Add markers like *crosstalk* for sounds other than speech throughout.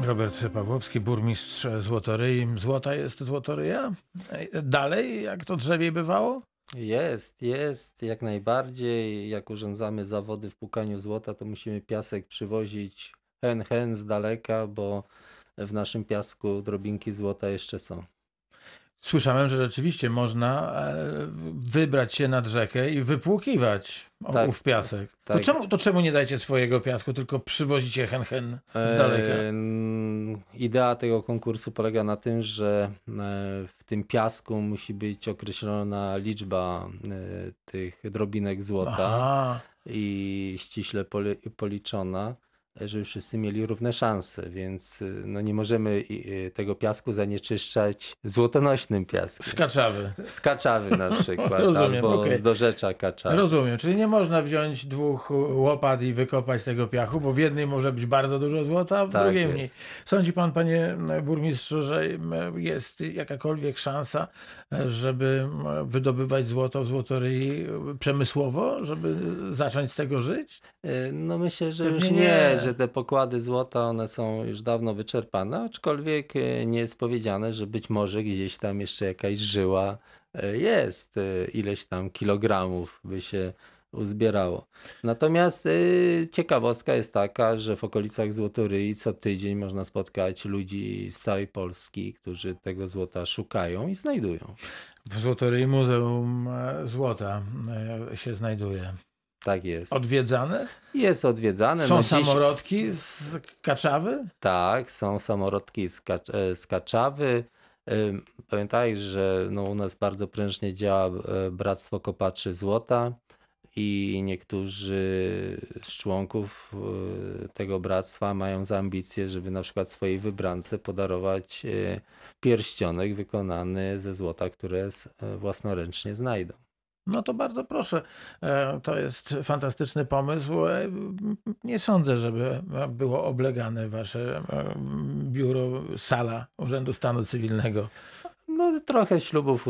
Robert Pawłowski, burmistrz Złotoryi. Złota jest Złotoryja? Dalej, jak to drzewiej bywało? Jest, jest, jak najbardziej. Jak urządzamy zawody w pukaniu złota, to musimy piasek przywozić hen hen z daleka, bo w naszym piasku drobinki złota jeszcze są. Słyszałem, że rzeczywiście można e, wybrać się nad rzekę i wypłukiwać Tak, ów piasek. To, tak. czemu, to czemu nie dajecie swojego piasku, tylko przywozicie hen hen z daleka? Em, Idea tego konkursu polega na tym, że e, w tym piasku musi być określona liczba e, tych drobinek złota Aha. i ściśle poli- policzona, żeby wszyscy mieli równe szanse, więc y, no nie możemy y, tego piasku zanieczyszczać złotonośnym piaskiem. Z Kaczawy. Z Kaczawy na *laughs* przykład, Rozumiem, albo okej. z dorzecza Kaczawy. Rozumiem, czyli nie można wziąć dwóch łopat i wykopać tego piachu, bo w jednej może być bardzo dużo złota, a w Tak drugiej jest. mniej. Sądzi pan, panie burmistrzu, że jest jakakolwiek szansa, żeby wydobywać złoto w złotoryi przemysłowo, żeby zacząć z tego żyć? Y, No myślę, że Pewnie już nie. nie, że te pokłady złota, one są już dawno wyczerpane, aczkolwiek y, nie jest powiedziane, że być może gdzieś tam jeszcze jakaś żyła y, jest, y, ileś tam kilogramów by się uzbierało. Natomiast ciekawostka jest taka, że w okolicach Złotoryi co tydzień można spotkać ludzi z całej Polski, którzy tego złota szukają i znajdują. W Złotoryi Muzeum e, Złota e, się znajduje. Tak jest. Odwiedzane? Jest odwiedzane. Są no dziś- samorodki z Kaczawy? Tak, są samorodki z, Kac- e, z Kaczawy. Pamiętaj, że no u nas bardzo prężnie działa e, Bractwo Kopaczy Złota i niektórzy z członków e, tego bractwa mają za ambicje, żeby na przykład swojej wybrance podarować pierścionek wykonany ze złota, które własnoręcznie znajdą. No to bardzo proszę. E, To jest fantastyczny pomysł. E, Nie sądzę, żeby było oblegane wasze e, biuro, sala Urzędu Stanu Cywilnego. No trochę ślubów,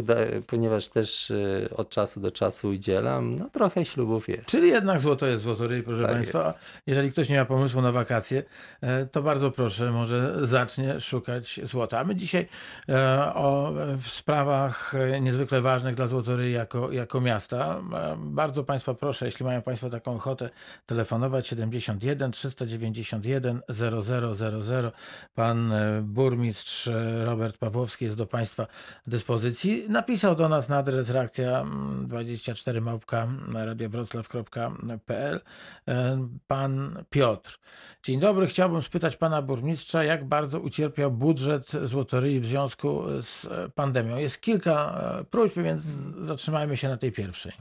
ponieważ też e, od czasu do czasu udzielam, no trochę ślubów jest. Czyli jednak złoto jest złotoryj, proszę Tak Państwa. jest. Jeżeli ktoś nie ma pomysłu na wakacje, e, to bardzo proszę, może zacznie szukać złota. A my dzisiaj e, o sprawach e, niezwykle ważnych dla Złotoryi jako, jako miasta. Bardzo Państwa proszę, jeśli mają Państwo taką ochotę, telefonować 71 391 0000. Pan burmistrz Robert Pawłowski jest do Państwa dyspozycji. Napisał do nas na adres reakcja mm, 24 małpka radiowroclaw.pl e, pan Piotr. Dzień dobry, chciałbym spytać pana burmistrza, jak bardzo ucierpiał budżet Złotoryi w związku z e, pandemią. Jest kilka e, próśb, więc zatrzymajmy się na tej pierwszej.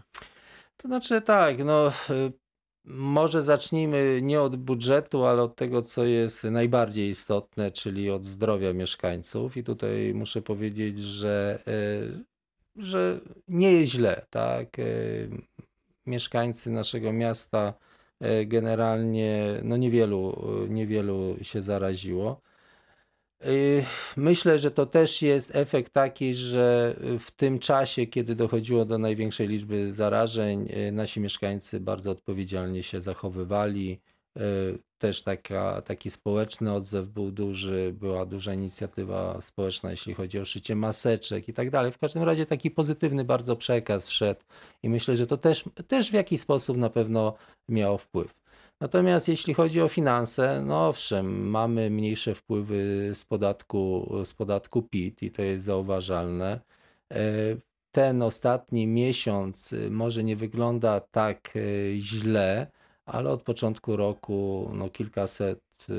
To znaczy tak, no y, może zacznijmy nie od budżetu, ale od tego, co jest najbardziej istotne, czyli od zdrowia mieszkańców. I tutaj muszę powiedzieć, że, y, że nie jest źle, tak? Y, Mieszkańcy naszego miasta y, generalnie, no niewielu, niewielu się zaraziło. Y, Myślę, że to też jest efekt taki, że w tym czasie, kiedy dochodziło do największej liczby zarażeń, y, nasi mieszkańcy bardzo odpowiedzialnie się zachowywali. Y, Też taka, taki społeczny odzew był duży, była duża inicjatywa społeczna, jeśli chodzi o szycie maseczek i tak dalej. W każdym razie taki pozytywny bardzo przekaz szedł i myślę, że to też, też w jakiś sposób na pewno miało wpływ. Natomiast jeśli chodzi o finanse, no owszem, mamy mniejsze wpływy z podatku, z podatku PIT i to jest zauważalne. E, Ten ostatni miesiąc y, może nie wygląda tak y, źle, ale od początku roku no kilkaset y,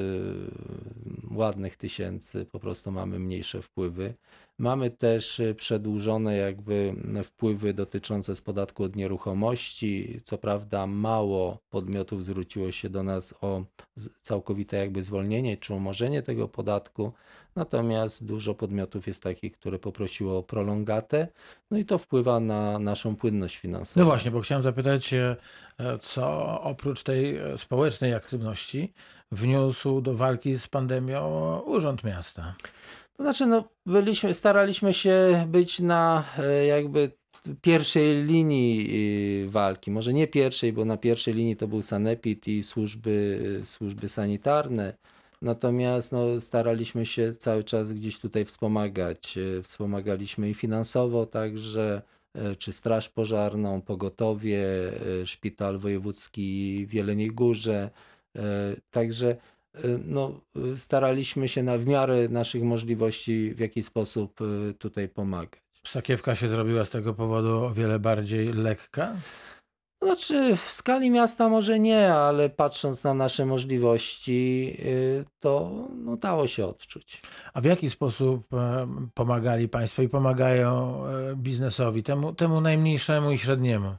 ładnych tysięcy po prostu mamy mniejsze wpływy. Mamy też y, przedłużone jakby wpływy dotyczące z podatku od nieruchomości. Co prawda mało podmiotów zwróciło się do nas o całkowite jakby zwolnienie czy umorzenie tego podatku, natomiast dużo podmiotów jest takich, które poprosiło o prolongatę, no i to wpływa na naszą płynność finansową. No właśnie, bo chciałem zapytać, e, e, co oprócz tej e, społecznej aktywności wniósł do walki z pandemią Urząd Miasta. To znaczy, no, byliśmy, staraliśmy się być na e, jakby pierwszej linii y, walki. Może nie pierwszej, bo na pierwszej linii to był sanepid i służby, służby sanitarne. Natomiast no, staraliśmy się cały czas gdzieś tutaj wspomagać. E, Wspomagaliśmy i finansowo także, e, czy Straż Pożarną, Pogotowie, Szpital Wojewódzki w Jeleniej Górze. Także no, e, staraliśmy się na, w miarę naszych możliwości w jakiś sposób e, tutaj pomagać. Sakiewka się zrobiła z tego powodu o wiele bardziej lekka? Znaczy, w skali miasta może nie, ale patrząc na nasze możliwości, y, to no, dało się odczuć. A w jaki sposób e, pomagali Państwo i pomagają e, biznesowi, temu, temu najmniejszemu i średniemu?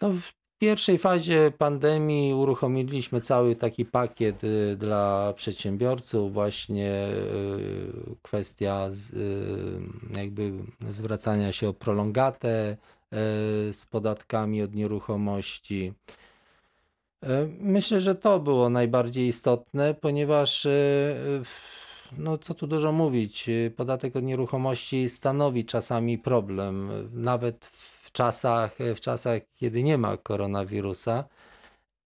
No, w pierwszej fazie pandemii uruchomiliśmy cały taki pakiet y, dla przedsiębiorców, właśnie y, kwestia z, y, jakby zwracania się o prolongatę z podatkami od nieruchomości. Myślę, że to było najbardziej istotne, ponieważ, no co tu dużo mówić, podatek od nieruchomości stanowi czasami problem, nawet w czasach, w czasach, kiedy nie ma koronawirusa.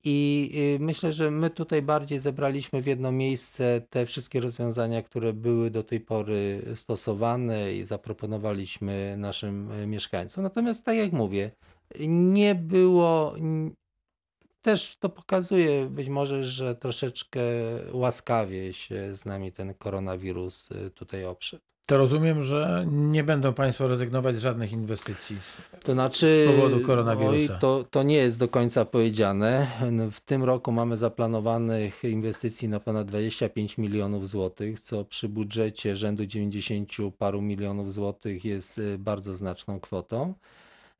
I y, myślę, że my tutaj bardziej zebraliśmy w jedno miejsce te wszystkie rozwiązania, które były do tej pory stosowane i zaproponowaliśmy naszym e, mieszkańcom. Natomiast, tak jak mówię, nie było. Też to pokazuje być może, że troszeczkę łaskawie się z nami ten koronawirus y, tutaj oprzedł. To rozumiem, że nie będą Państwo rezygnować z żadnych inwestycji. z- To znaczy, Z powodu koronawirusa. Oj, to, to nie jest do końca powiedziane. W tym roku mamy zaplanowanych inwestycji na ponad 25 milionów złotych, co przy budżecie rzędu 90 paru milionów złotych jest y, bardzo znaczną kwotą.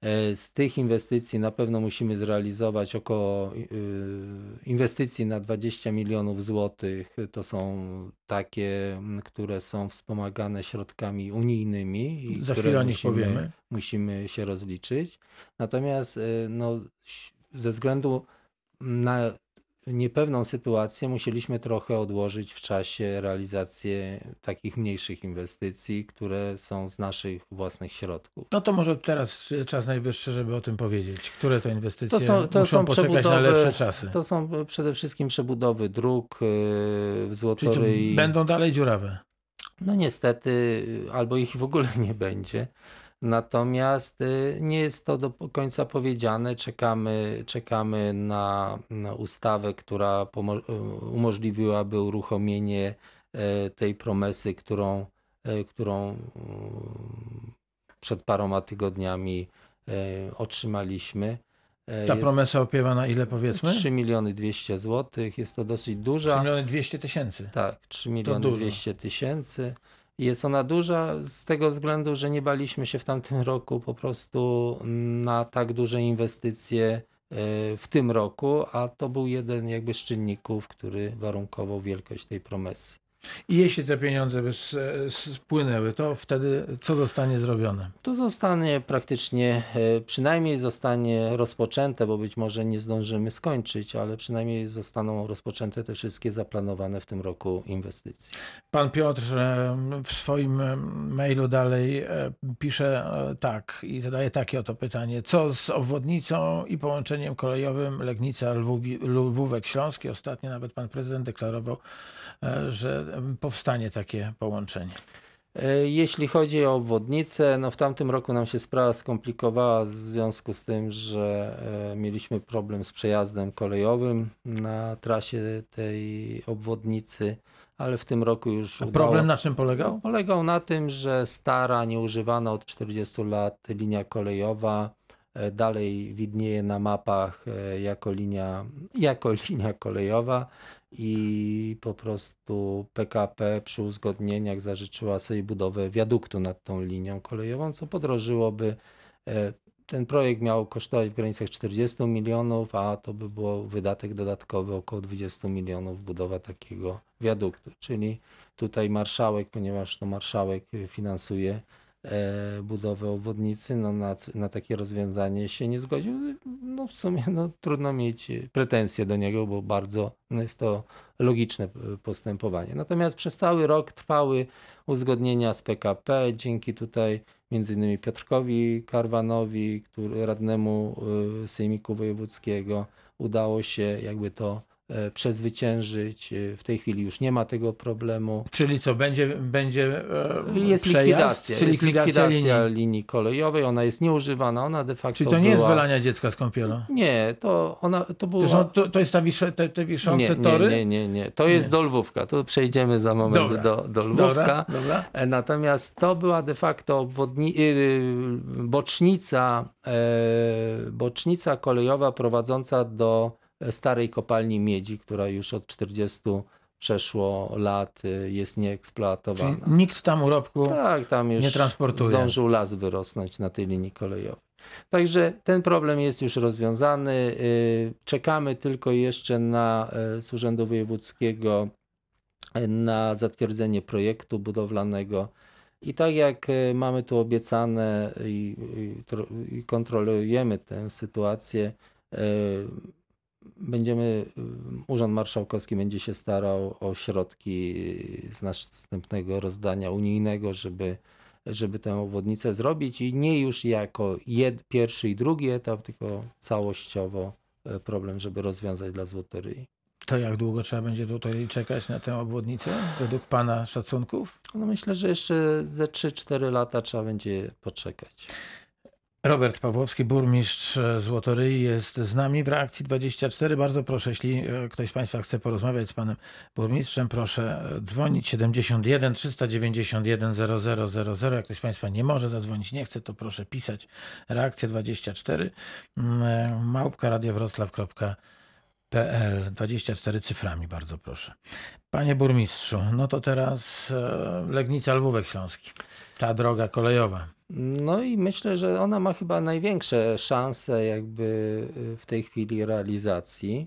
E, Z tych inwestycji na pewno musimy zrealizować około y, inwestycji na 20 milionów złotych. To są takie, które są wspomagane środkami unijnymi i Za które musimy, powiemy. musimy się rozliczyć. Natomiast y, no, ze względu na niepewną sytuację musieliśmy trochę odłożyć w czasie realizację takich mniejszych inwestycji, które są z naszych własnych środków. No to może teraz czas najwyższy, żeby o tym powiedzieć. Które to inwestycje To są, to muszą są poczekać na lepsze czasy? to są przede wszystkim przebudowy dróg y, w Czyli Złotoryi. będą dalej dziurawe? No niestety, y, albo ich w ogóle nie będzie. Natomiast y, nie jest to do końca powiedziane. Czekamy, czekamy na, na ustawę, która y, umożliwiłaby uruchomienie e, tej promesy, którą, którą przed paroma tygodniami otrzymaliśmy. Ta jest promesa opiewa na ile powiedzmy? 3 miliony 200 złotych. Jest to dosyć 3 duża. miliony 200 tysięcy. Tak, 3 miliony dużo. 200 tysięcy. Jest ona duża z tego względu, że nie baliśmy się w tamtym roku po prostu na tak duże inwestycje e, w tym roku, a to był jeden jakby z czynników, który warunkował wielkość tej promesy. I jeśli te pieniądze by s- spłynęły, to wtedy co zostanie zrobione? To zostanie praktycznie, e, przynajmniej zostanie rozpoczęte, bo być może nie zdążymy skończyć, ale przynajmniej zostaną rozpoczęte te wszystkie zaplanowane w tym roku inwestycje. Pan Piotr e, w swoim e, mailu dalej e, pisze e, tak i zadaje takie oto pytanie. Co z obwodnicą i połączeniem kolejowym Legnica Lwówi- Lwówek Śląski? Ostatnio nawet pan prezydent deklarował, e, że e, powstanie takie połączenie. E, Jeśli chodzi o obwodnicę, no w tamtym roku nam się sprawa skomplikowała w związku z tym, że e, mieliśmy problem z przejazdem kolejowym na trasie tej obwodnicy, ale w tym roku już A udało- problem na czym polegał? Polegał na tym, że stara, nieużywana od 40 lat linia kolejowa dalej widnieje na mapach jako linia, jako linia kolejowa i po prostu PKP przy uzgodnieniach zażyczyła sobie budowę wiaduktu nad tą linią kolejową, co podrożyłoby. e, Ten projekt miał kosztować w granicach 40 milionów, a to by było wydatek dodatkowy około 20 milionów budowa takiego wiaduktu, czyli tutaj marszałek, ponieważ to marszałek y, finansuje e, budowę obwodnicy, no na, na takie rozwiązanie się nie zgodził. No w sumie no, trudno mieć pretensje do niego, bo bardzo no, jest to logiczne y, postępowanie. Natomiast przez cały rok trwały uzgodnienia z PKP, dzięki tutaj między innymi Piotrkowi Karwanowi, który, radnemu y, Sejmiku Wojewódzkiego, udało się jakby to e, przezwyciężyć. E, W tej chwili już nie ma tego problemu. Czyli co, będzie, będzie e, Jest przejazd, likwidacja, czy jest likwidacja linii? linii. kolejowej, ona jest nieużywana, ona de facto Czyli to nie jest była... wylania dziecka z kąpielą? Nie, to ona to była... To, to, jest ta wisze, te, te wiszące nie, tory? nie, nie, nie, nie. To jest do Lwówka. To przejdziemy za moment Dobra. do, do Lwówka. Dobra, dobra. E, Natomiast to była de facto obwodni- y, bocznica, e, bocznica kolejowa prowadząca do starej kopalni miedzi, która już od 40 przeszło lat y, jest Czyli nieeksploatowana. nikt tam urobku... Tak, tam już nie transportuje. zdążył las wyrosnąć na tej linii kolejowej. Także ten problem jest już rozwiązany. Y, Czekamy tylko jeszcze na y, z Urzędu Wojewódzkiego na zatwierdzenie projektu budowlanego. I tak jak mamy tu obiecane i, i, i kontrolujemy tę sytuację, będziemy, y, Urząd Marszałkowski będzie się starał o środki z następnego rozdania unijnego, żeby, żeby tę obwodnicę zrobić i nie już jako jed, pierwszy i drugi etap, tylko całościowo y, problem, żeby rozwiązać dla Złotoryi. To jak długo trzeba będzie tutaj czekać na tę obwodnicę, według Pana szacunków? No myślę, że jeszcze ze 3-4 lata trzeba będzie poczekać. Robert Pawłowski, burmistrz Złotoryi jest z nami w reakcji 24. Bardzo proszę, jeśli e, ktoś z Państwa chce porozmawiać z Panem Burmistrzem, proszę e, dzwonić 71 391 0000. Jak ktoś z Państwa nie może zadzwonić, nie chce, to proszę pisać reakcja 24 mm, e, małpka radiowroclaw.pl 24 cyframi, bardzo proszę. Panie burmistrzu, no to teraz e, Legnica Lwówek Śląski. Ta droga kolejowa. No i myślę, że ona ma chyba największe szanse jakby y, w tej chwili realizacji.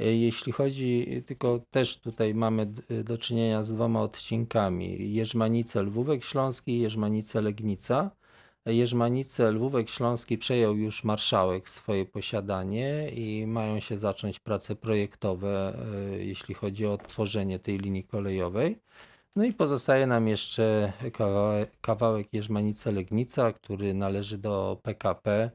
Y, Jeśli chodzi, tylko też tutaj mamy d- do czynienia z dwoma odcinkami. Jerzmanice Lwówek Śląski i Jerzmanice Legnica. Jerzmanice Lwówek Śląski przejął już marszałek swoje posiadanie i mają się zacząć prace projektowe, y, jeśli chodzi o odtworzenie tej linii kolejowej. No i pozostaje nam jeszcze kawałek, Jerzmanice-Legnica, który należy do PKP.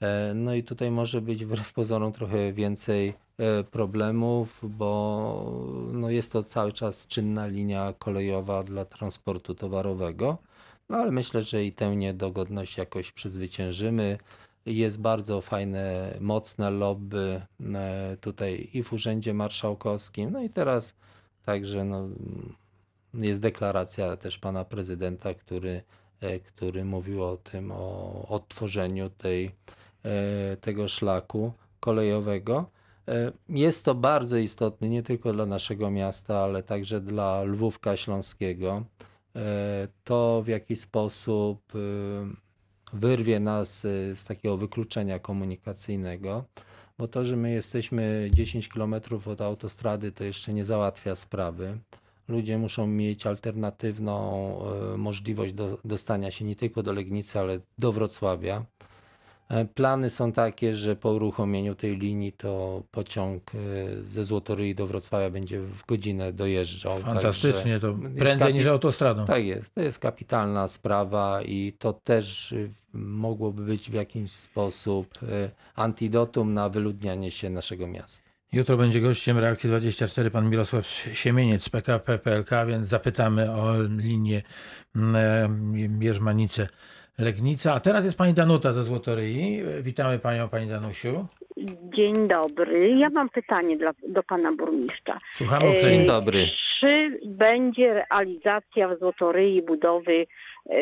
E, No i tutaj może być wbrew pozorom trochę więcej e, problemów, bo no jest to cały czas czynna linia kolejowa dla transportu towarowego. No ale myślę, że i tę niedogodność jakoś przezwyciężymy. Jest bardzo fajne, mocne lobby e, tutaj i w Urzędzie Marszałkowskim. No i teraz także no, jest deklaracja też pana prezydenta, który, e, który mówił o tym, o odtworzeniu tej, e, tego szlaku kolejowego. E, Jest to bardzo istotne nie tylko dla naszego miasta, ale także dla Lwówka Śląskiego. To w jaki sposób wyrwie nas z takiego wykluczenia komunikacyjnego, bo to, że my jesteśmy 10 km od autostrady, to jeszcze nie załatwia sprawy. Ludzie muszą mieć alternatywną e, możliwość do, dostania się nie tylko do Legnicy, ale do Wrocławia. E, Plany są takie, że po uruchomieniu tej linii to pociąg e, ze Złotoryi do Wrocławia będzie w godzinę dojeżdżał. Fantastycznie, to prędzej niż autostradą. Tak jest, to jest kapitalna sprawa i to też y, mogłoby być w jakiś sposób antidotum na wyludnianie się naszego miasta. Jutro będzie gościem reakcji 24 pan Mirosław Siemieniec z PKP PLK, więc zapytamy o linię mm, Jerzmanice Legnica. A teraz jest pani Danuta ze Złotoryi. Witamy panią, pani Danusiu. Dzień dobry. Ja mam pytanie dla, do pana burmistrza. Słuchamy uprzejmie. Dzień dobry. Czy będzie realizacja w Złotoryi budowy e,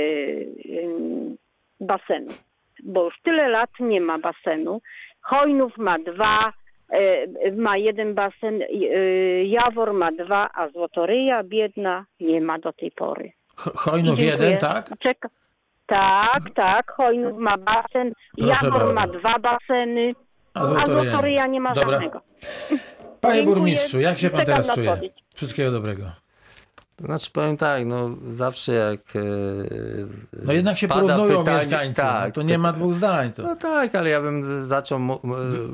basenu? Bo już tyle lat nie ma basenu. Hojnów ma dwa, e, ma jeden basen, e, Jawor ma dwa, a Złotoryja biedna nie ma do tej pory. Dziękuję. jeden, tak? Czeka. Tak, tak. Hojnów ma basen, Proszę Jawor bardzo. ma dwa baseny, A a Złotoryja nie. Złotoryja nie ma Dobra. żadnego. Panie Dziękuję. burmistrzu, jak się pan Czekam teraz czuje? odpowiedź. Wszystkiego dobrego. Znaczy powiem tak, no zawsze jak e, No jednak się pada porównują pytanie- mieszkańcy. tak, no to nie ma dwóch zdań. To. No tak, ale ja bym zaczął,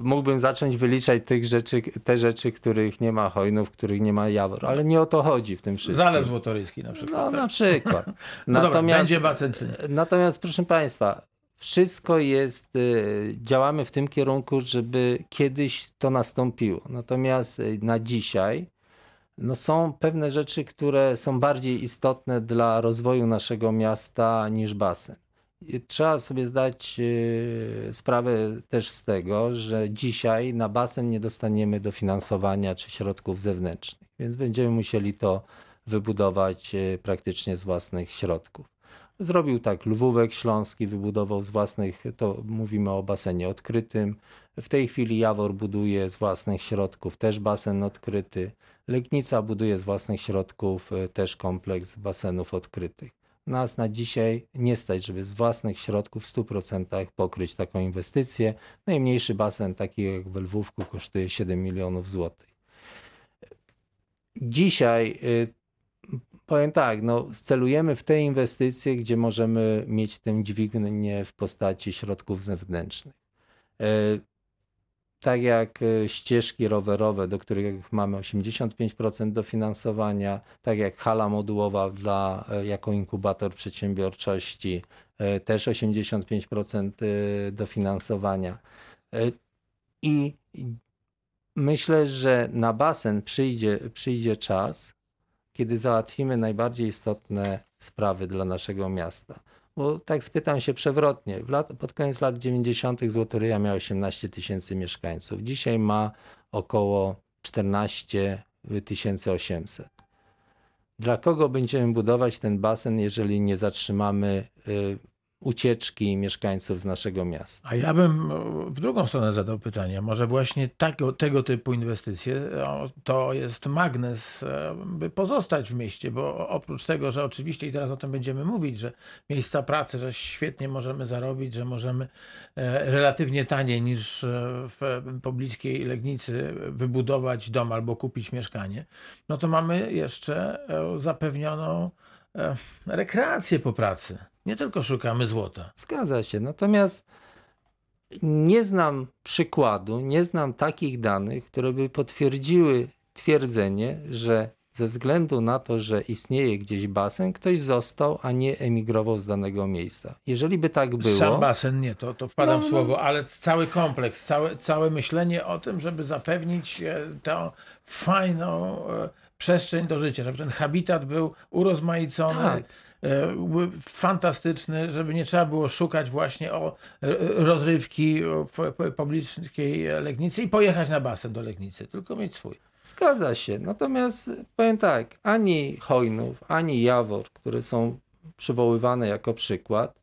mógłbym zacząć wyliczać tych rzeczy, te rzeczy, których nie ma hojnów, których nie ma jawor, ale nie o to chodzi w tym wszystkim. Zalew Złotoryjski na przykład. No tak? na przykład. *laughs* No dobra, natomiast, będzie czy nie? natomiast proszę Państwa, wszystko jest, y, działamy w tym kierunku, żeby kiedyś to nastąpiło. Natomiast y, na dzisiaj no są pewne rzeczy, które są bardziej istotne dla rozwoju naszego miasta niż basen. I Trzeba sobie zdać y, sprawę też z tego, że dzisiaj na basen nie dostaniemy dofinansowania czy środków zewnętrznych, więc będziemy musieli to wybudować y, praktycznie z własnych środków. Zrobił tak Lwówek Śląski, wybudował z własnych, to mówimy o basenie odkrytym. W tej chwili Jawor buduje z własnych środków też basen odkryty. Legnica buduje z własnych środków y, też kompleks basenów odkrytych. Nas na dzisiaj nie stać, żeby z własnych środków w 100% pokryć taką inwestycję. Najmniejszy basen, taki jak w Lwówku, kosztuje 7 milionów złotych. Dzisiaj y, powiem tak, no, celujemy w te inwestycje, gdzie możemy mieć tę dźwignię w postaci środków zewnętrznych. Tak jak e, ścieżki rowerowe, do których mamy 85% dofinansowania, tak jak hala modułowa dla, e, jako inkubator przedsiębiorczości, e, też 85% e, dofinansowania. I myślę, że na basen przyjdzie, przyjdzie czas, kiedy załatwimy najbardziej istotne sprawy dla naszego miasta. Bo tak spytam się przewrotnie. Lat, pod koniec lat 90. Złotoryja miała 18 tysięcy mieszkańców. Dzisiaj ma około 14 800. Dla kogo będziemy budować ten basen, jeżeli nie zatrzymamy y, ucieczki mieszkańców z naszego miasta? A ja bym o, w drugą stronę zadał pytanie. Może właśnie tego, tego typu inwestycje to jest magnes, e, by pozostać w mieście, bo oprócz tego, że oczywiście i zaraz o tym będziemy mówić, że miejsca pracy, że świetnie możemy zarobić, że możemy e, relatywnie taniej niż e, w pobliskiej Legnicy wybudować dom albo kupić mieszkanie, no to mamy jeszcze e, zapewnioną e, rekreację po pracy. Nie tylko szukamy złota. Zgadza się. Natomiast nie znam przykładu, nie znam takich danych, które by potwierdziły twierdzenie, że ze względu na to, że istnieje gdzieś basen, ktoś został, a nie emigrował z danego miejsca. Jeżeli by tak było. Sam basen nie, to, to wpadam No, w no. słowo, ale cały kompleks, całe, całe myślenie o tym, żeby zapewnić e, tę fajną e, przestrzeń do życia, żeby ten habitat był urozmaicony, Tak. E, fantastyczny, żeby nie trzeba było szukać właśnie o e, rozrywki w pobliskiej Legnicy i pojechać na basen do Legnicy, tylko mieć swój. Zgadza się. Natomiast powiem tak, ani Hojnów, ani Jawor, które są przywoływane jako przykład,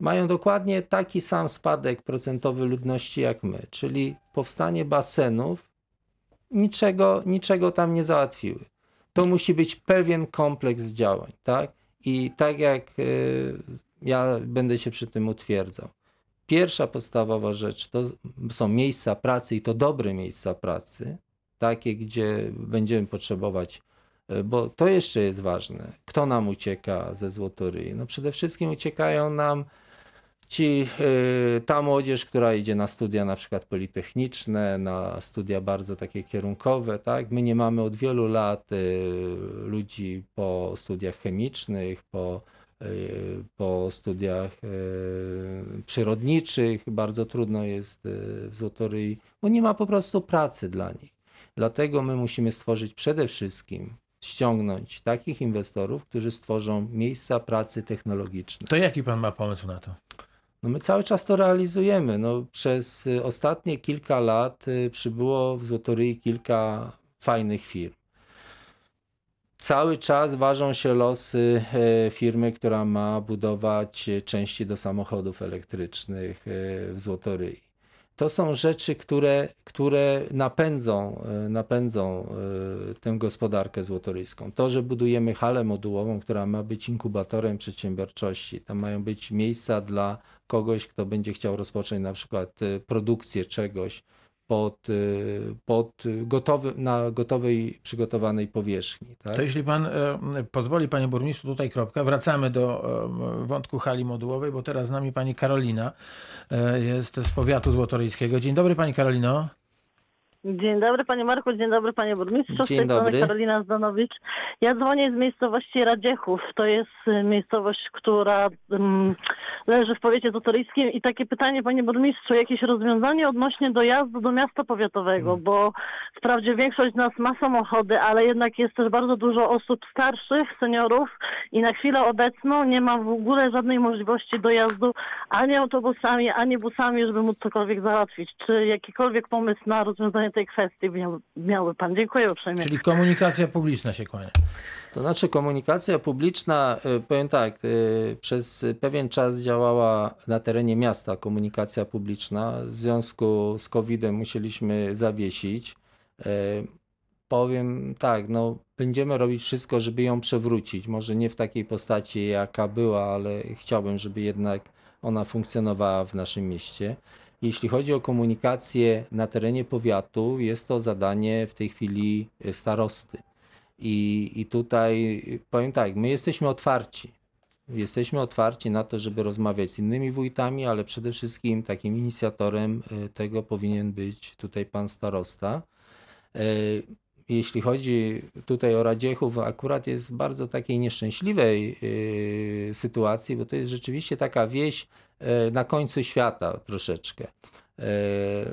mają dokładnie taki sam spadek procentowy ludności jak my, czyli powstanie basenów niczego, niczego tam nie załatwiły. To musi być pewien kompleks działań, tak? I tak jak y, ja będę się przy tym utwierdzał. Pierwsza podstawowa rzecz to są miejsca pracy i to dobre miejsca pracy, takie, gdzie będziemy potrzebować, e, bo to jeszcze jest ważne. Kto nam ucieka ze Złotoryi? No przede wszystkim uciekają nam ci, e, ta młodzież, która idzie na studia na przykład politechniczne, na studia bardzo takie kierunkowe, tak? My nie mamy od wielu lat e, ludzi po studiach chemicznych, po, e, po studiach przyrodniczych. Bardzo trudno jest w Złotoryi, bo nie ma po prostu pracy dla nich. Dlatego my musimy stworzyć przede wszystkim, ściągnąć takich inwestorów, którzy stworzą miejsca pracy technologiczne. To jaki pan ma pomysł na to? No my cały czas to realizujemy. No, przez y, ostatnie kilka lat y, przybyło w Złotoryi kilka fajnych firm. Cały czas ważą się losy e, firmy, która ma budować części do samochodów elektrycznych w Złotoryi. To są rzeczy, które, które napędzą, e, napędzą e, tę gospodarkę złotoryjską. To, że budujemy halę modułową, która ma być inkubatorem przedsiębiorczości. Tam mają być miejsca dla kogoś, kto będzie chciał rozpocząć na przykład e, produkcję czegoś pod, e, pod gotowy, na gotowej, przygotowanej powierzchni. Tak? To jeśli pan e, pozwoli, panie burmistrzu, tutaj kropka. Wracamy do e, wątku hali modułowej, bo teraz z nami pani Karolina e, jest z powiatu złotoryjskiego. Dzień dobry pani Karolino. Dzień dobry panie Marku, dzień dobry panie burmistrzu. Z Dzień tej dobry. Karolina Zdanowicz. Ja dzwonię z miejscowości Radziechów. To jest y, miejscowość, która mm, leży w powiecie zotoryjskim i takie pytanie panie burmistrzu, jakieś rozwiązanie odnośnie dojazdu do miasta powiatowego, Hmm. bo wprawdzie większość z nas ma samochody, ale jednak jest też bardzo dużo osób starszych, seniorów i na chwilę obecną nie ma w ogóle żadnej możliwości dojazdu ani autobusami, ani busami, żeby móc cokolwiek załatwić. Czy jakikolwiek pomysł na rozwiązanie tej kwestii miał, miałby pan? Dziękuję uprzejmie. Czyli komunikacja publiczna się kłania. To znaczy komunikacja publiczna, y, powiem tak, y, przez pewien czas działała na terenie miasta komunikacja publiczna. W związku z COVID-em musieliśmy zawiesić. Y, Powiem tak, no będziemy robić wszystko, żeby ją przewrócić. Może nie w takiej postaci, jaka była, ale chciałbym, żeby jednak ona funkcjonowała w naszym mieście. Jeśli chodzi o komunikację na terenie powiatu, jest to zadanie w tej chwili y, starosty. I, I tutaj powiem tak, my jesteśmy otwarci. Jesteśmy otwarci na to, żeby rozmawiać z innymi wójtami, ale przede wszystkim takim inicjatorem y, tego powinien być tutaj pan starosta. Jeśli chodzi tutaj o Radziechów, akurat jest w bardzo takiej nieszczęśliwej sytuacji, bo to jest rzeczywiście taka wieś na końcu świata troszeczkę.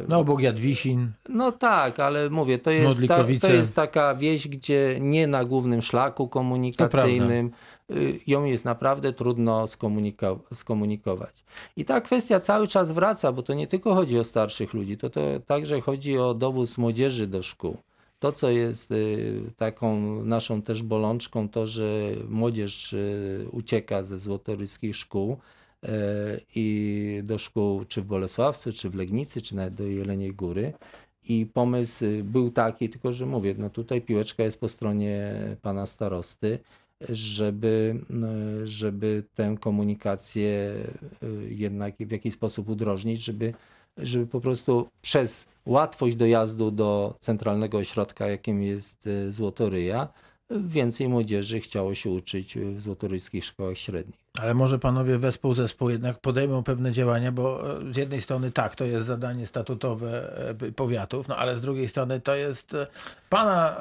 No, obok Jadwisin. no tak, ale mówię, to jest, ta, to jest taka wieś, gdzie nie na głównym szlaku komunikacyjnym y, ją jest naprawdę trudno skomuniko- skomunikować. I ta kwestia cały czas wraca, bo to nie tylko chodzi o starszych ludzi, to, to także chodzi o dowóz młodzieży do szkół. To, co jest y, taką naszą też bolączką, to, że młodzież y, ucieka ze złotoryskich szkół i do szkół czy w Bolesławcu, czy w Legnicy, czy nawet do Jeleniej Góry. I pomysł y, był taki, tylko że mówię, no tutaj piłeczka jest po stronie pana starosty, żeby, y, żeby tę komunikację y, jednak w jakiś sposób udrożnić, żeby, żeby po prostu przez łatwość dojazdu do centralnego ośrodka, jakim jest Złotoryja, więcej młodzieży chciało się uczyć w złotoryjskich szkołach średnich. Ale może panowie wespół zespół jednak podejmą pewne działania, bo e, z jednej strony tak, to jest zadanie statutowe e, powiatów, no ale z drugiej strony to jest e, pana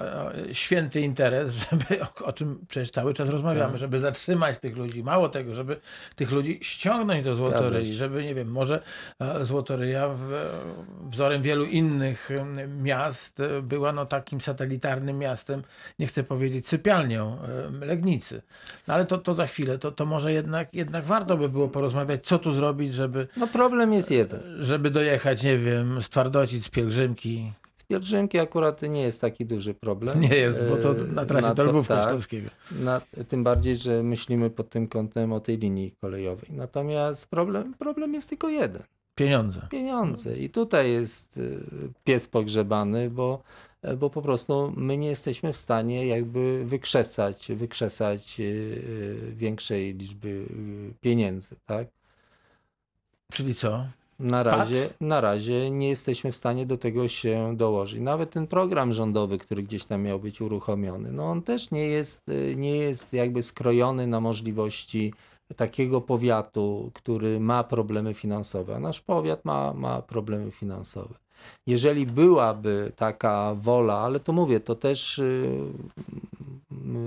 święty interes, *laughs* żeby, o, o czym przecież cały czas rozmawiamy, Tak. żeby zatrzymać tych ludzi, mało tego, żeby tych ludzi ściągnąć do Złotoryi, żeby, nie wiem, może Złotoryja w, wzorem wielu innych miast była no takim satelitarnym miastem, nie chcę powiedzieć sypialnią Legnicy. No ale to, to za chwilę, to, to może jednak, jednak warto by było porozmawiać, co tu zrobić, żeby, No problem jest jeden. żeby dojechać, nie wiem, z Twardocic, z Pielgrzymki. Z pielgrzymki akurat nie jest taki duży problem. Nie jest, bo to E, na trasie na do to Lwówka tak. Na, tym bardziej, że myślimy pod tym kątem o tej linii kolejowej. Natomiast problem, problem jest tylko jeden. Pieniądze. Pieniądze. I tutaj jest y, pies pogrzebany, bo, e, bo po prostu my nie jesteśmy w stanie jakby wykrzesać, wykrzesać y, y, większej liczby pieniędzy, tak? Czyli co? Na razie, na razie nie jesteśmy w stanie do tego się dołożyć. Nawet ten program rządowy, który gdzieś tam miał być uruchomiony, no on też nie jest, nie jest jakby skrojony na możliwości takiego powiatu, który ma problemy finansowe. A nasz powiat ma, ma problemy finansowe. Jeżeli byłaby taka wola, ale to mówię, to też y,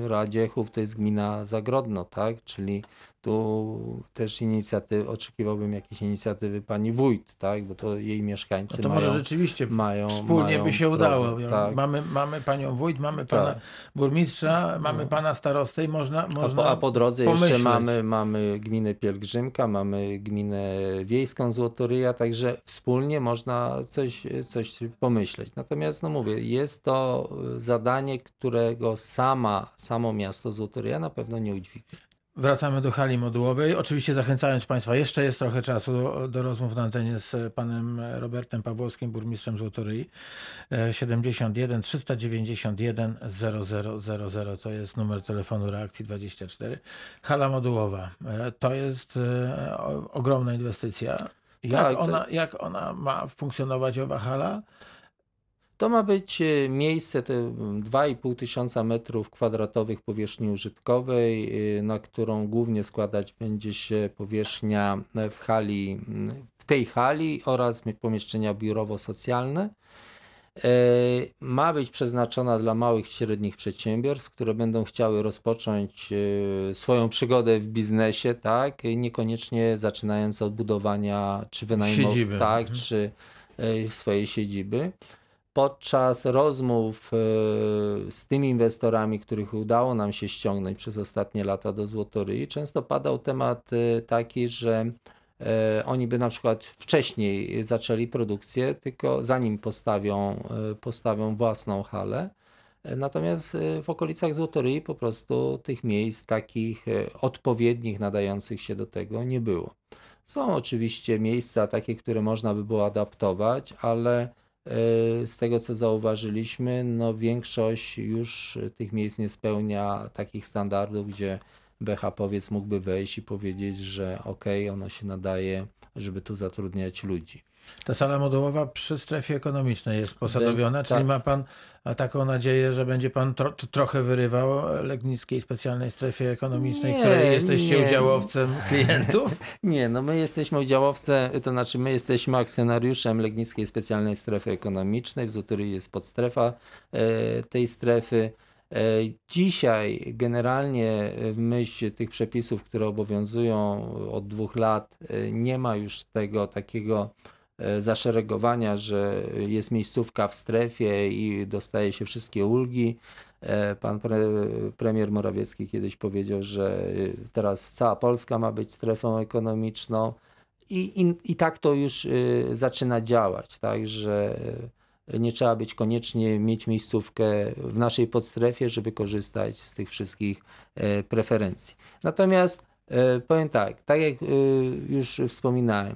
Radziechów to jest gmina Zagrodno, tak? Czyli tu też inicjatyw, oczekiwałbym jakiejś inicjatywy pani wójt, tak? Bo to jej mieszkańcy No to mają, może rzeczywiście mają wspólnie mają by się udało. problem, tak. Mamy, mamy panią wójt, mamy pana Tak. burmistrza, mamy pana starostę i można, A można po, a po drodze pomyśleć. jeszcze mamy, mamy gminę Pielgrzymka, mamy gminę wiejską Złotoryja, także wspólnie można coś, coś pomyśleć. Natomiast no mówię, jest to zadanie, którego sama, samo miasto Złotoryja na pewno nie udźwignie. Wracamy do hali modułowej. Oczywiście zachęcając Państwa, jeszcze jest trochę czasu do, do rozmów na antenie z panem Robertem Pawłowskim, burmistrzem Złotoryi. E, 71 391 0000 to jest numer telefonu reakcji 24. Hala modułowa e, to jest e, ogromna inwestycja. Jak, Tak, to- ona, jak ona ma funkcjonować, owa hala? To ma być e, miejsce, te 2,5 tysiąca metrów kwadratowych powierzchni użytkowej, e, na którą głównie składać będzie się powierzchnia e, w hali, w tej hali oraz pomieszczenia biurowo-socjalne. Ma być przeznaczona dla małych i średnich przedsiębiorstw, które będą chciały rozpocząć swoją przygodę w biznesie, tak? Niekoniecznie zaczynając od budowania czy wynajmowania, Siedziby. tak, Mhm. czy swojej siedziby. Podczas rozmów e, z tymi inwestorami, których udało nam się ściągnąć przez ostatnie lata do Złotoryi, często padał temat e, taki, że e, oni by na przykład wcześniej zaczęli produkcję, tylko zanim postawią, postawią własną halę. Natomiast w okolicach Złotoryi po prostu tych miejsc takich odpowiednich, nadających się do tego nie było. Są oczywiście miejsca takie, które można by było adaptować, ale z tego co zauważyliśmy, no większość już tych miejsc nie spełnia takich standardów, gdzie BHP-owiec mógłby wejść i powiedzieć, że okej, ono się nadaje, żeby tu zatrudniać ludzi. Ta sala modułowa przy strefie ekonomicznej jest posadowiona, tak. czyli ma pan taką nadzieję, że będzie pan tro, trochę wyrywał Legnickiej Specjalnej Strefie Ekonomicznej, Nie, której jesteście nie. udziałowcem *laughs* klientów? Nie, no my jesteśmy udziałowcem, to znaczy my jesteśmy akcjonariuszem Legnickiej Specjalnej Strefy Ekonomicznej, w Zutoryi jest podstrefa e, tej strefy. E, Dzisiaj generalnie w myśl tych przepisów, które obowiązują od dwóch lat, e, nie ma już tego takiego zaszeregowania, że jest miejscówka w strefie i dostaje się wszystkie ulgi. E, Pan pre, premier Morawiecki kiedyś powiedział, że y, teraz cała Polska ma być strefą ekonomiczną i, i, i tak to już zaczyna działać, tak, że nie trzeba być koniecznie mieć miejscówkę w naszej podstrefie, żeby korzystać z tych wszystkich e, preferencji. Natomiast e, powiem tak, tak jak już wspominałem,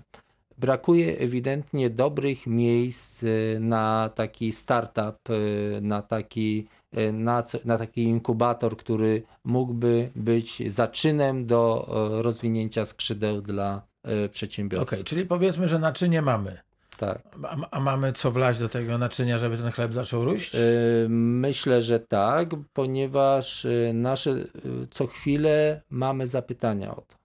brakuje ewidentnie dobrych miejsc y, na taki startup, y, na taki, y, na, na taki inkubator, który mógłby być zaczynem do e, rozwinięcia skrzydeł dla e, Okej, przedsiębiorców. czyli powiedzmy, że naczynie mamy. Tak. A, a mamy co wlać do tego naczynia, żeby ten chleb zaczął róść? E, Myślę, że tak, ponieważ e, nasze e, co chwilę mamy zapytania o to.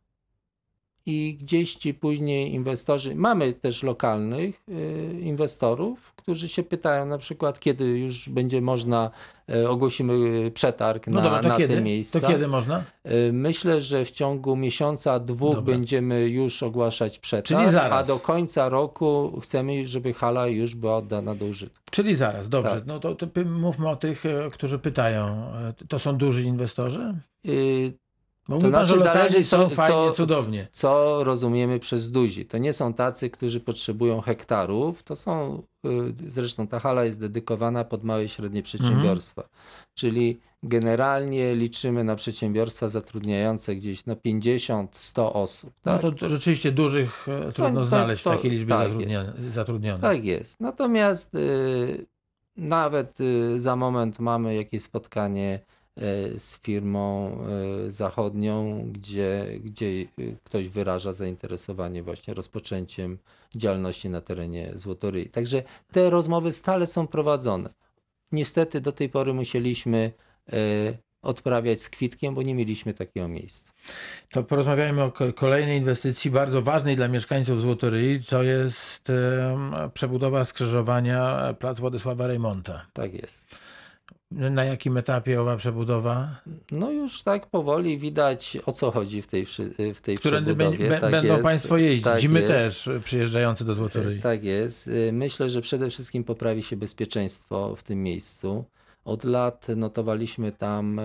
I gdzieś ci później inwestorzy, mamy też lokalnych e, inwestorów, którzy się pytają na przykład, kiedy już będzie można, e, ogłosimy przetarg No na, dobra, na kiedy? te miejsca. To kiedy można? E, Myślę, że w ciągu miesiąca, dwóch Dobra. będziemy już ogłaszać przetarg, Czyli zaraz. a do końca roku chcemy, żeby hala już była oddana do użytku. Czyli zaraz, dobrze. Tak. No to, to mówmy o tych, którzy pytają. To są duży inwestorzy? Y, Bo To znaczy zależy, co, fajnie, co, cudownie. co rozumiemy przez duzi. To nie są tacy, którzy potrzebują hektarów. To są, y, zresztą ta hala jest dedykowana pod małe i średnie przedsiębiorstwa. Czyli generalnie liczymy na przedsiębiorstwa zatrudniające gdzieś no 50-100 osób. No Tak? to, to rzeczywiście dużych e, trudno to- znaleźć to- w takiej liczbie tak zatrudnionych. Tak jest. Natomiast y, nawet y, za moment mamy jakieś spotkanie z firmą y, zachodnią, gdzie, gdzie y, ktoś wyraża zainteresowanie właśnie rozpoczęciem działalności na terenie Złotoryi. Także te rozmowy stale są prowadzone. Niestety do tej pory musieliśmy odprawiać z kwitkiem, bo nie mieliśmy takiego miejsca. To porozmawiajmy o ko- kolejnej inwestycji, bardzo ważnej dla mieszkańców Złotoryi. To jest przebudowa skrzyżowania e, Plac Władysława Reymonta. Tak jest. Na jakim etapie owa przebudowa? No już tak powoli widać o co chodzi w tej, w tej Którędy przebudowie. bę- tak będą jest. Państwo jeździć. Tak I my jest. też przyjeżdżający do Złotoryi. Tak jest. Y, Myślę, że przede wszystkim poprawi się bezpieczeństwo w tym miejscu. Od lat notowaliśmy tam e,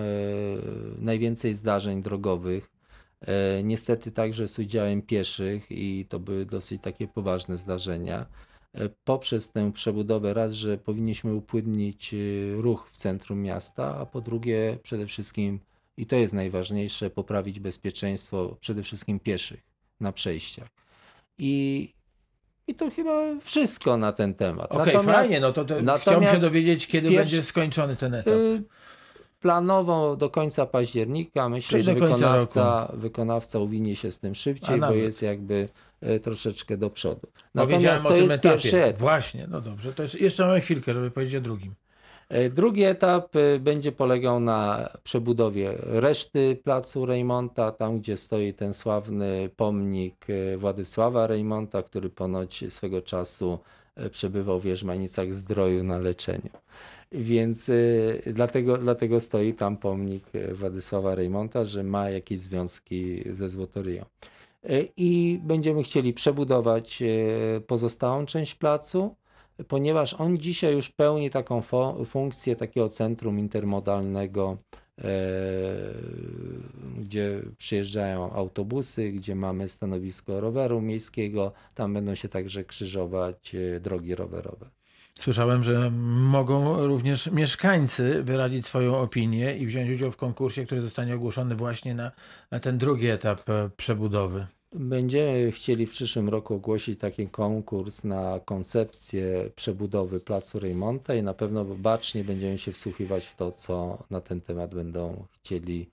najwięcej zdarzeń drogowych. E, Niestety także z udziałem pieszych i to były dosyć takie poważne zdarzenia. E, Poprzez tę przebudowę raz, że powinniśmy upłynnić e, ruch w centrum miasta, a po drugie przede wszystkim, i to jest najważniejsze, poprawić bezpieczeństwo przede wszystkim pieszych na przejściach. I, i to chyba wszystko na ten temat. Okej, fajnie, no to, to chciałbym się dowiedzieć, kiedy pierwszy- będzie skończony ten etap. y, planowo do końca października. Myślę, Czyli że wykonawca, wykonawca uwinie się z tym szybciej, bo jest jakby troszeczkę do przodu. Natomiast to jest etapie. pierwszy etap. Właśnie, no dobrze. To jest, jeszcze mamy chwilkę, żeby powiedzieć o drugim. E, Drugi etap e, będzie polegał na przebudowie reszty placu Reymonta, tam gdzie stoi ten sławny pomnik e, Władysława Reymonta, który ponoć swego czasu e, przebywał w Jerzmanicach Zdroju na leczeniu. Więc dlatego, dlatego stoi tam pomnik e, Władysława Rejmonta, że ma jakieś związki ze Złotoryją. E, I będziemy chcieli przebudować e, pozostałą część placu, ponieważ on dzisiaj już pełni taką funkcję takiego centrum intermodalnego, e, gdzie przyjeżdżają autobusy, gdzie mamy stanowisko roweru miejskiego. Tam będą się także krzyżować drogi rowerowe. Słyszałem, że mogą również mieszkańcy wyrazić swoją opinię i wziąć udział w konkursie, który zostanie ogłoszony właśnie na, ten drugi etap e, przebudowy. Będziemy chcieli w przyszłym roku ogłosić taki konkurs na koncepcję przebudowy Placu Rejmonta i na pewno bacznie będziemy się wsłuchiwać w to, co na ten temat będą chcieli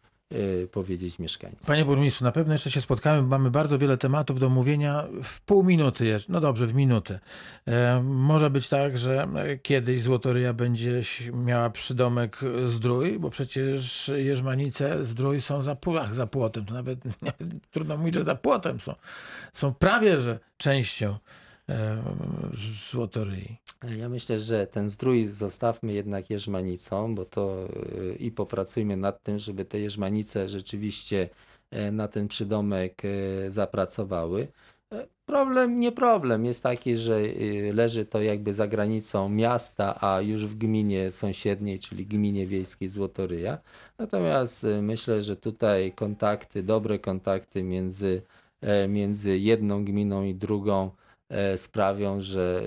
powiedzieć mieszkańcy. Panie burmistrzu, na pewno jeszcze się spotkamy. Mamy bardzo wiele tematów do omówienia w pół minuty jeszcze. No dobrze, w minutę. E, może być tak, że e, kiedyś Złotoryja będzie miała przydomek Zdrój, bo przecież Jerzmanice Zdrój są za, pł- ach, za płotem. To nawet *laughs* trudno mówić, że za płotem są. Są prawie, że częścią e, Złotoryi. Ja myślę, że ten zdrój zostawmy jednak jeżmanicą, bo to y, i popracujmy nad tym, żeby te jeżmanice rzeczywiście e, na ten przydomek e, zapracowały. E, Problem, nie problem, jest taki, że leży to jakby za granicą miasta, a już w gminie sąsiedniej, czyli gminie wiejskiej Złotoryja. Natomiast myślę, że tutaj kontakty, dobre kontakty między, e, między jedną gminą i drugą e, sprawią, że,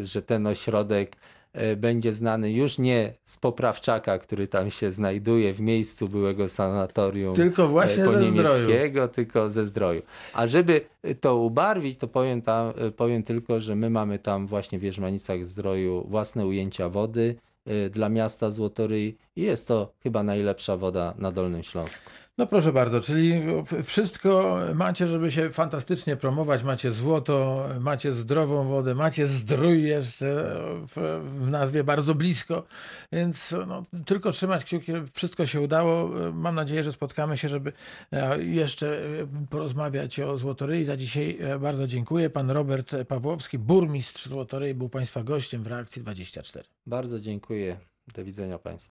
y, że ten ośrodek e, będzie znany już nie z Poprawczaka, który tam się znajduje w miejscu byłego sanatorium Tylko właśnie e, po ze tylko ze zdroju. A żeby to ubarwić, to powiem, tam, e, powiem tylko, że my mamy tam właśnie w Wierzmanicach Zdroju własne ujęcia wody e, dla miasta Złotoryi i jest to chyba najlepsza woda na Dolnym Śląsku. No proszę bardzo, czyli wszystko macie, żeby się fantastycznie promować. Macie złoto, macie zdrową wodę, macie zdrój jeszcze w, w nazwie bardzo blisko, więc no, tylko trzymać kciuki, żeby wszystko się udało. Mam nadzieję, że spotkamy się, żeby e, jeszcze e, porozmawiać o Złotoryi. Za dzisiaj e, bardzo dziękuję. Pan Robert Pawłowski, burmistrz Złotoryi, był Państwa gościem w Reakcji 24. Bardzo dziękuję. Do widzenia Państwu.